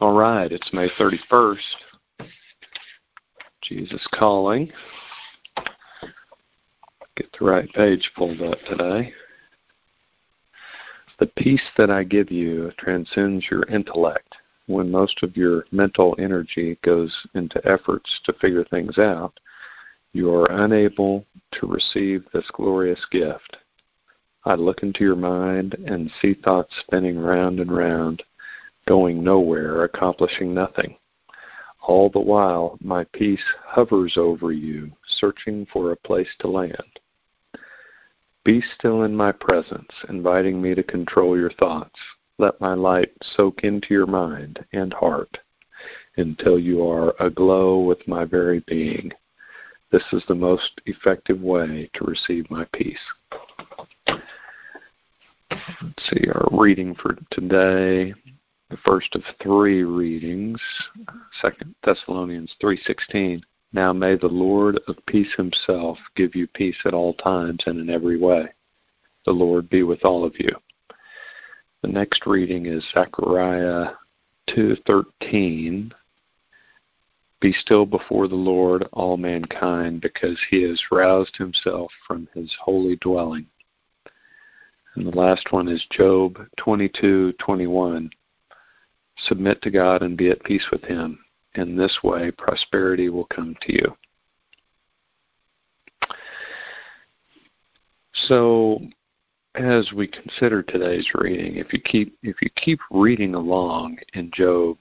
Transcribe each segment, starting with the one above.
All right, it's May 31st. Jesus calling. Get the right page pulled up today. The peace that I give you transcends your intellect. When most of your mental energy goes into efforts to figure things out, you are unable to receive this glorious gift. I look into your mind and see thoughts spinning round and round going nowhere, accomplishing nothing. All the while, my peace hovers over you, searching for a place to land. Be still in my presence, inviting me to control your thoughts. Let my light soak into your mind and heart until you are aglow with my very being. This is the most effective way to receive my peace. Let's see, our reading for today first of three readings, Second Thessalonians three sixteen. Now may the Lord of peace himself give you peace at all times and in every way. The Lord be with all of you. The next reading is Zechariah two thirteen. Be still before the Lord, all mankind, because he has roused himself from his holy dwelling. And the last one is Job twenty two twenty one. Submit to God and be at peace with Him. In this way, prosperity will come to you. So, as we consider today's reading, if you keep if you keep reading along in Job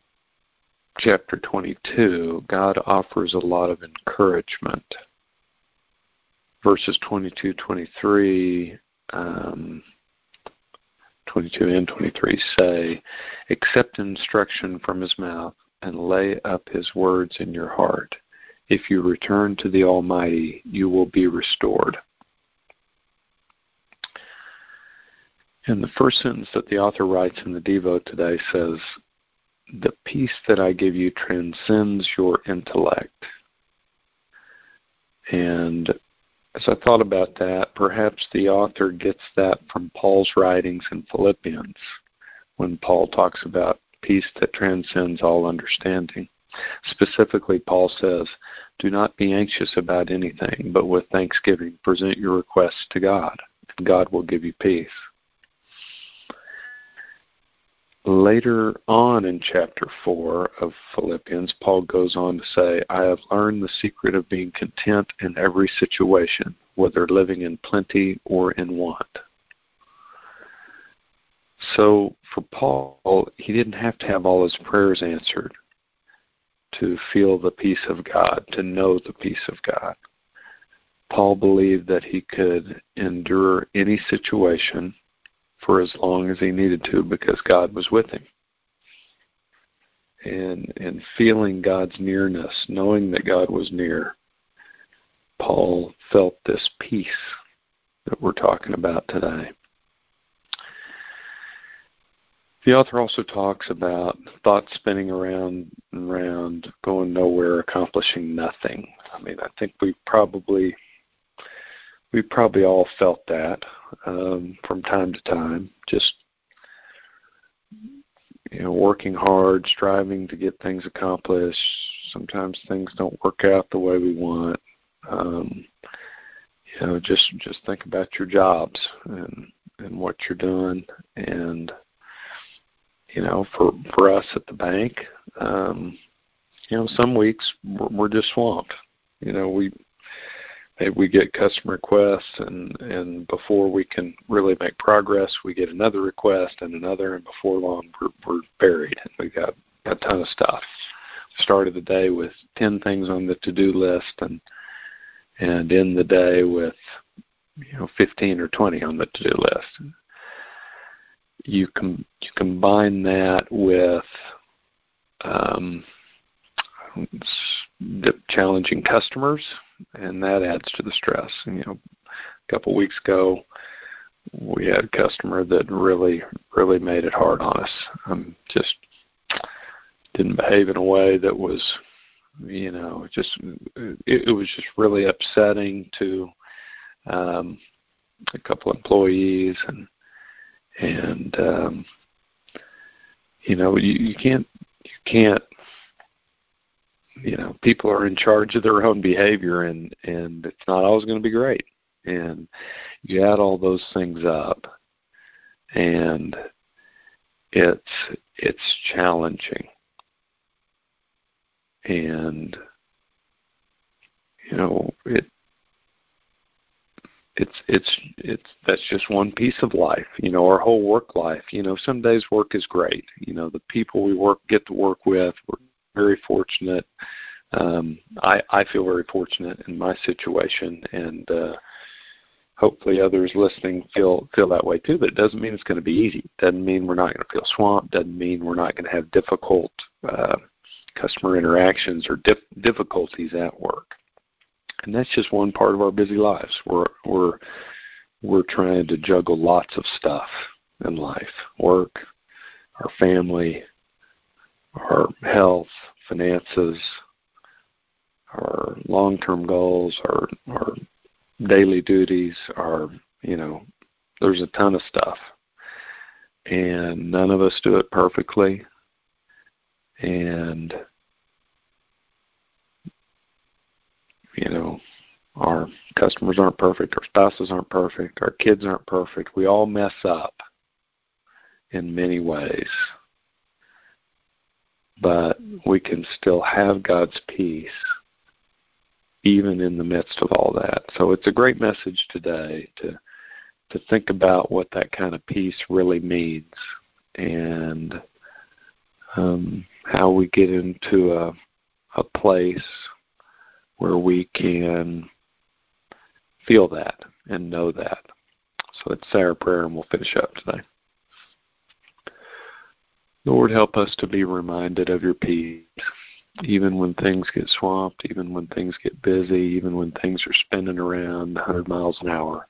chapter 22, God offers a lot of encouragement. Verses 22, 23 um, 22 and 23 say, Accept instruction from his mouth and lay up his words in your heart. If you return to the Almighty, you will be restored. And the first sentence that the author writes in the Devo today says, The peace that I give you transcends your intellect. And as I thought about that, perhaps the author gets that from Paul's writings in Philippians when Paul talks about peace that transcends all understanding. Specifically, Paul says, Do not be anxious about anything, but with thanksgiving present your requests to God, and God will give you peace. Later on in chapter 4 of Philippians, Paul goes on to say, I have learned the secret of being content in every situation, whether living in plenty or in want. So for Paul, he didn't have to have all his prayers answered to feel the peace of God, to know the peace of God. Paul believed that he could endure any situation for as long as he needed to because God was with him. And and feeling God's nearness, knowing that God was near, Paul felt this peace that we're talking about today. The author also talks about thoughts spinning around and around, going nowhere, accomplishing nothing. I mean, I think we probably we probably all felt that um, from time to time. Just you know, working hard, striving to get things accomplished. Sometimes things don't work out the way we want. Um, you know, just just think about your jobs and and what you're doing, and you know, for for us at the bank, um, you know, some weeks we're, we're just swamped. You know, we we get customer requests and and before we can really make progress we get another request and another and before long we're, we're buried. And we got a ton of stuff. Started the day with 10 things on the to-do list and and end the day with you know 15 or 20 on the to-do list. You com- you combine that with um, challenging customers and that adds to the stress. And, you know, a couple of weeks ago, we had a customer that really, really made it hard on us. Um, just didn't behave in a way that was, you know, just it, it was just really upsetting to um, a couple employees and and um, you know you, you can't you can't you know people are in charge of their own behavior and and it's not always going to be great. And you add all those things up and it's it's challenging. And you know it it's it's it's that's just one piece of life you know our whole work life. You know some days work is great. You know the people we work get to work with we're very fortunate. Um i i feel very fortunate in my situation and uh hopefully others listening feel feel that way too but it doesn't mean it's going to be easy. Doesn't mean we're not going to feel swamped. Doesn't mean we're not going to have difficult uh customer interactions or dif- difficulties at work. And that's just one part of our busy lives. We're we're we're trying to juggle lots of stuff in life: work, our family, our health, finances, our long-term goals, our our daily duties, our you know, there's a ton of stuff, and none of us do it perfectly, and you know, our customers aren't perfect, our spouses aren't perfect, our kids aren't perfect. We all mess up in many ways. But we can still have God's peace even in the midst of all that. So it's a great message today to to think about what that kind of peace really means and um, how we get into a a place where we can feel that and know that. So let's say our prayer and we'll finish up today. Lord, help us to be reminded of your peace, even when things get swamped, even when things get busy, even when things are spinning around 100 miles an hour.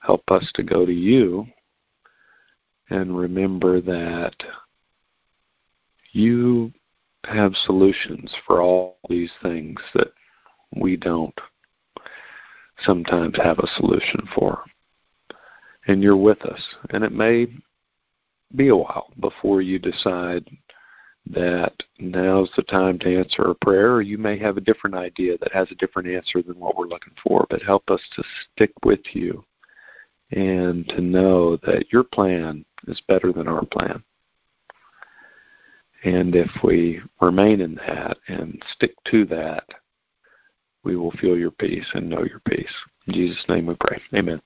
Help us to go to you and remember that you have solutions for all these things that we don't sometimes have a solution for. And you're with us. And it may be a while before you decide that now's the time to answer a prayer, or you may have a different idea that has a different answer than what we're looking for. But help us to stick with you and to know that your plan is better than our plan. And if we remain in that and stick to that, we will feel your peace and know your peace. In Jesus' name we pray. Amen.